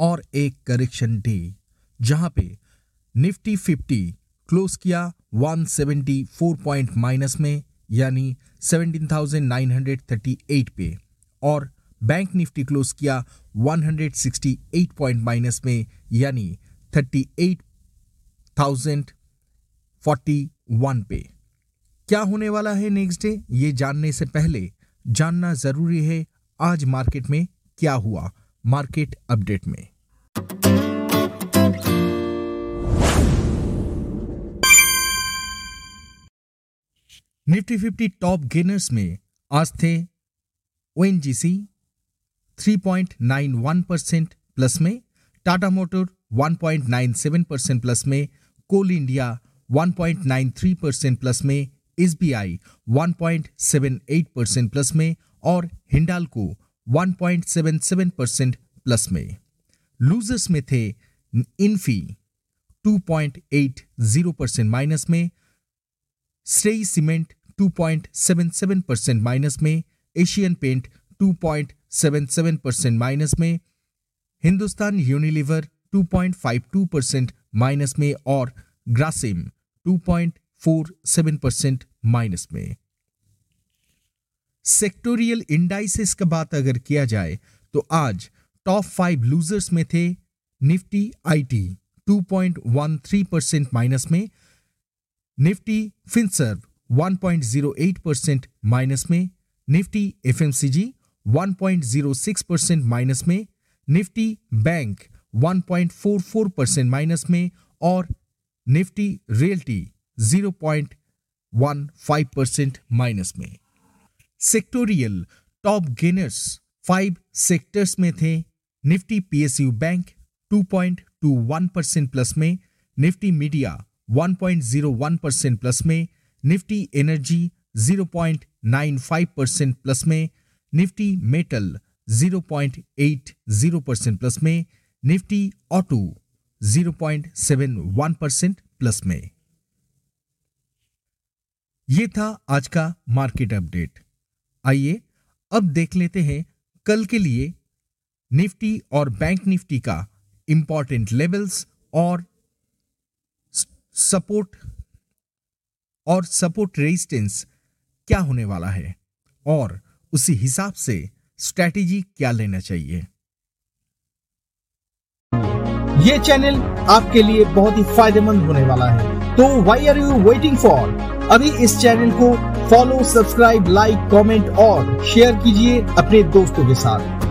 और एक correction day जहाँ पे निफ्टी 50 क्लोज किया 174 पॉइंट माइनस में यानी 17,938 पे और बैंक निफ्टी क्लोज किया 168 पॉइंट माइनस में यानी 38,041 पे। क्या होने वाला है नेक्स्ट डे? ये जानने से पहले जानना ज़रूरी है आज मार्केट में क्या हुआ मार्केट अपडेट में। निफ्टी फिफ्टी टॉप गेनर्स में आज थे O N G C three point nine one percent plus में, Tata motor one point nine seven percent plus में, coal India one point nine three percent plus में S B I one point seven eight percent plus में और Hindalco one point seven seven percent plus में। Losers में थे Infy two point eight zero percent minus में Shree cement 2.77 percent minus में Asian paint 2.77 percent minus में Hindustan Unilever 2.52 percent minus में और ग्रासिम 2.47 परसेंट माइनस में सेक्टोरियल इंडाइसिस का बात अगर किया जाए तो आज टॉप फाइव लूजर्स में थे निफ्टी आईटी 2.13 परसेंट माइनस में निफ्टी फिनसर्व 1.08 परसेंट माइनस में निफ्टी एफएमसीजी 1.06 परसेंट माइनस में निफ्टी बैंक 1.44 परसेंट माइनस में और निफ्टी रियल्टी 0.15 परसेंट माइनस में sectorial top gainers five sectors में थे Nifty PSU bank 2.21 percent plus में निफ्टी मीडिया 1.01 परसेंट प्लस में निफ्टी एनर्जी 0.95 परसेंट प्लस में, निफ्टी मेटल 0.80 परसेंट प्लस में, निफ्टी ऑटो 0.71 परसेंट प्लस में। यह था आज का मार्केट अपडेट। आइए अब देख लेते हैं कल के लिए निफ्टी और बैंक निफ्टी का इंपॉर्टेंट लेवल्स और सपोर्ट और सपोर्ट रेजिस्टेंस क्या होने वाला है? और उसी हिसाब से स्ट्रैटेजी क्या लेना चाहिए? ये चैनल आपके लिए बहुत ही फ़ायदेमंद होने वाला है। तो why are you waiting for अभी इस चैनल को फॉलो सब्सक्राइब लाइक कमेंट और शेयर कीजिए अपने दोस्तों के साथ।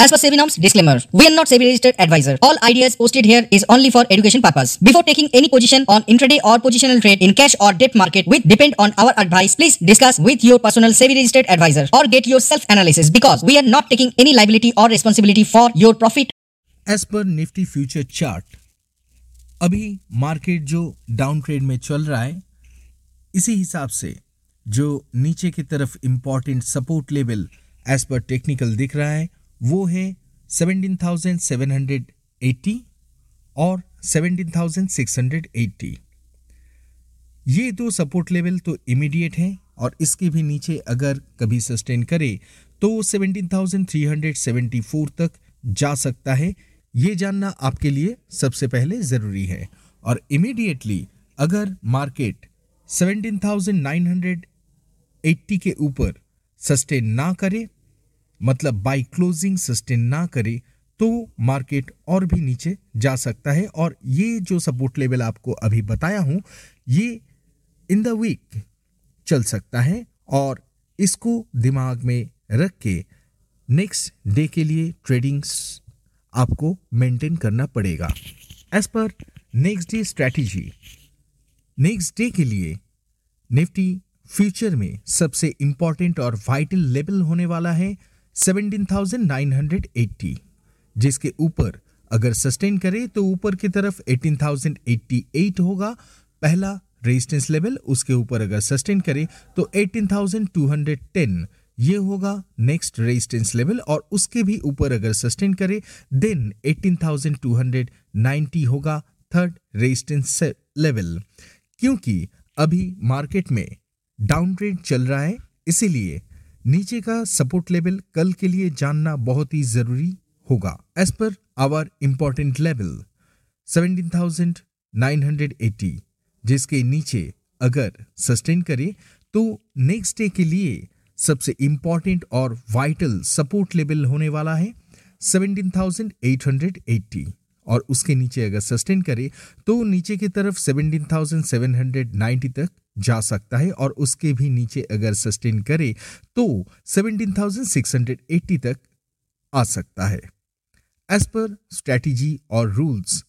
As per SEBI norms, disclaimer. We are not SEBI registered advisor. All ideas posted here is only for education purpose. Before taking any position on intraday or positional trade in cash or debt market which depend on our advice, please discuss with your personal SEBI registered advisor or get your self analysis because we are not taking any liability or responsibility for your profit. As per Nifty future chart, अभी market जो down trade में चल रहा है इसी हिसाब से जो नीचे की तरफ़ इंपॉर्टेंट सपोर्ट लेवल एज पर टेक्निकल दिख रहा है वो है 17,780 और 17,680 ये दो सपोर्ट लेवल तो इमीडिएट हैं और इसके भी नीचे अगर कभी सस्टेन करे तो 17,374 तक जा सकता है। ये जानना आपके लिए सबसे पहले ज़रूरी है। और इमीडिएटली अगर मार्केट 17,980 के ऊपर सस्टेन ना करे मतलब बाई क्लोजिंग सस्टेन ना करे तो मार्केट और भी नीचे जा सकता है। और ये जो सपोर्ट लेवल आपको अभी बताया हूँ, ये इन द वीक चल सकता है और इसको दिमाग में रख के नेक्स्ट डे के लिए ट्रेडिंग्स आपको मेंटेन करना पड़ेगा। एज पर next day strategy next day के लिए निफ्टी फ्यूचर में सबसे इंपॉर्टेंट और वाइटल लेवल होने वाला है। 17,980 जिसके ऊपर अगर सस्टेन करे तो ऊपर की तरफ़ 18,088 होगा। पहला रेजिस्टेंस लेवल उसके ऊपर अगर सस्टेन करे तो 18,210 ये होगा नेक्स्ट रेजिस्टेंस लेवल और उसके भी ऊपर अगर सस्टेन करे देन 18,290 होगा थर्ड रेजिस्टेंस लेवल क्योंकि अभी मार्केट में डाउन ट्रेड चल रहा है इसीलिए नीचे का सपोर्ट लेवल कल के लिए जानना बहुत ही ज़रूरी होगा। As per our important level 17,980 जिसके नीचे अगर सस्टेन करे तो नेक्स्ट डे के लिए सबसे इंपॉर्टेंट और वाइटल सपोर्ट लेवल होने वाला है 17,880 और उसके नीचे अगर सस्टेन करे तो नीचे की तरफ़ 17,790 तक जा सकता है और उसके भी नीचे अगर सस्टेन करे तो 17,680 तक आ सकता है। एज पर स्ट्रैटेजी और रूल्स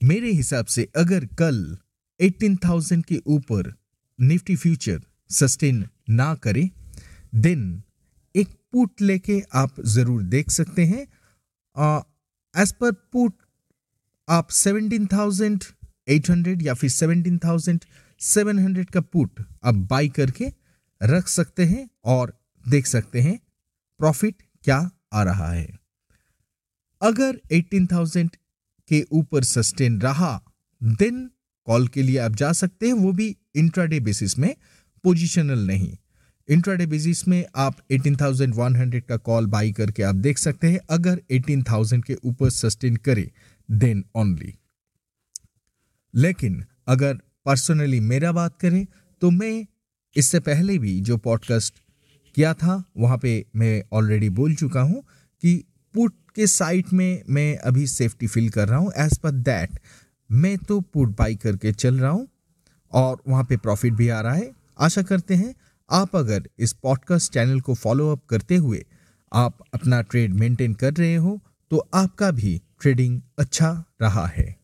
मेरे हिसाब से अगर कल 18,000 के ऊपर निफ्टी फ्यूचर सस्टेन ना करे देन एक पुट लेके आप ज़रूर देख सकते हैं। एज पर पुट आप 17,800 या फिर 17,700 का पुट आप बाई करके रख सकते हैं और देख सकते हैं प्रॉफिट क्या आ रहा है। अगर 18,000 के ऊपर सस्टेन रहा देन कॉल के लिए आप जा सकते हैं वो भी इंट्राडे बेसिस में पोजिशनल नहीं। इंट्राडे बेसिस में आप 18,100 का कॉल बाई करके आप देख सकते हैं अगर 18,000 के ऊपर सस्टेन करे देन ओनली लेकिन अगर पर्सनली मेरा बात करें तो मैं इससे पहले भी जो पॉडकास्ट किया था, वहाँ पे मैं ऑलरेडी बोल चुका हूँ कि पुट के साइट में मैं अभी सेफ्टी फील कर रहा हूँ एज पर दैट मैं तो पुट बाई करके चल रहा हूँ और वहाँ पे प्रॉफिट भी आ रहा है। आशा करते हैं, आप अगर इस पॉडकास्ट चैनल को फॉलो अप करते हुए आप अपना ट्रेड मेंटेन कर रहे हो तो आपका भी ट्रेडिंग अच्छा रहा है।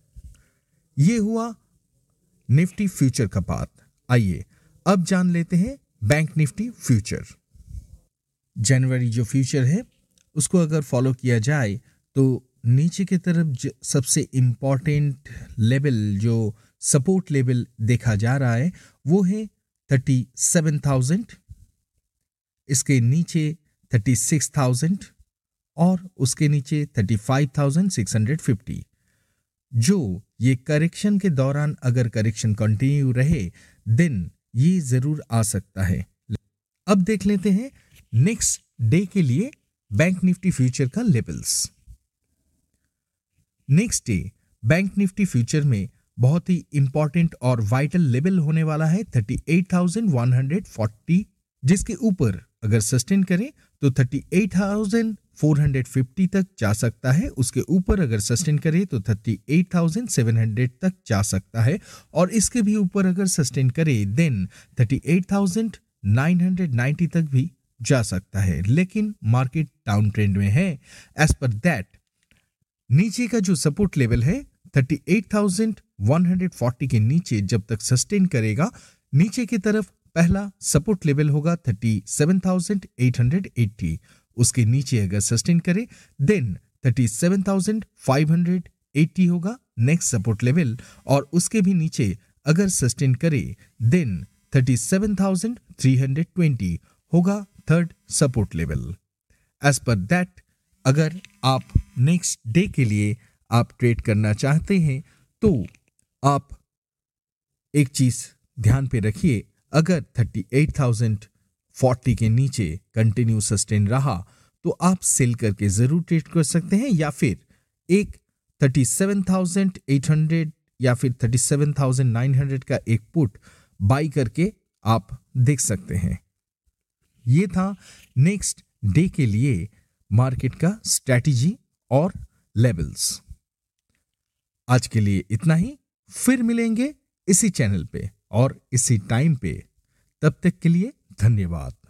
ये हुआ निफ्टी फ्यूचर का बात आइए, अब जान लेते हैं बैंक निफ्टी फ्यूचर। जनवरी जो फ्यूचर है, उसको अगर फॉलो किया जाए तो नीचे की तरफ़ सबसे इंपॉर्टेंट लेवल, जो सपोर्ट लेवल देखा जा रहा है, वो है थर्टी सेवन थाउज़ेंड, इसके नीचे थर्टी सिक्स थाउज़ेंड और उसके नीचे thirty five thousand six hundred fifty, जो ये करेक्शन के दौरान अगर करेक्शन कंटिन्यू रहे देन ये ज़रूर आ सकता है। अब देख लेते हैं नेक्स्ट डे के लिए बैंक निफ्टी फ्यूचर का levels next day bank Nifty future में बहुत ही इंपॉर्टेंट और वाइटल लेवल होने वाला है 38,140 जिसके ऊपर अगर सस्टेन करें तो 38,450 तक जा सकता है। उसके ऊपर अगर सस्टेन करे तो 38,700 तक जा सकता है। और इसके भी ऊपर अगर सस्टेन करे देन 38,990 तक भी जा सकता है। लेकिन मार्केट डाउन ट्रेंड में है। एज पर दैट नीचे का जो सपोर्ट लेवल है 38,140 के नीचे जब तक सस्टेन करेगा नीचे की तरफ़ पहला सपोर्ट लेवल होगा 37,880 उसके नीचे अगर सस्टेन करे देन 37,580 होगा नेक्स्ट सपोर्ट लेवल और उसके भी नीचे अगर सस्टेन करे देन 37,320 होगा थर्ड सपोर्ट लेवल एज पर दैट अगर आप नेक्स्ट डे के लिए आप ट्रेड करना चाहते हैं तो आप एक चीज़ ध्यान पे रखिए अगर 38,040 के नीचे कंटिन्यू सस्टेन रहा तो आप सेल करके ज़रूर ट्रेड कर सकते हैं या फिर एक 37,800 या फिर 37,900 का एक पुट बाई करके आप देख सकते हैं। ये था नेक्स्ट डे के लिए मार्केट का स्ट्रैटेजी और लेवल्स आज के लिए इतना ही फिर मिलेंगे इसी चैनल पे और इसी टाइम पे। तब तक के लिए धन्यवाद।